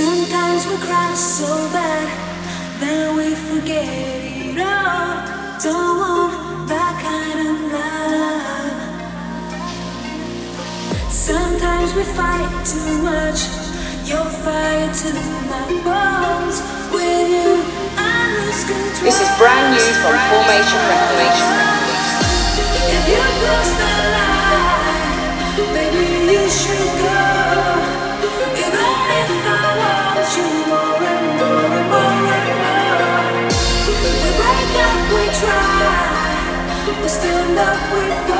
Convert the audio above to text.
Sometimes we cry so bad, that we forget it all. Don't want that kind of love. Sometimes we fight too much. You're fire to my bones. With you, I lose control. This is brand new from Formation Records. We stand up, we fall.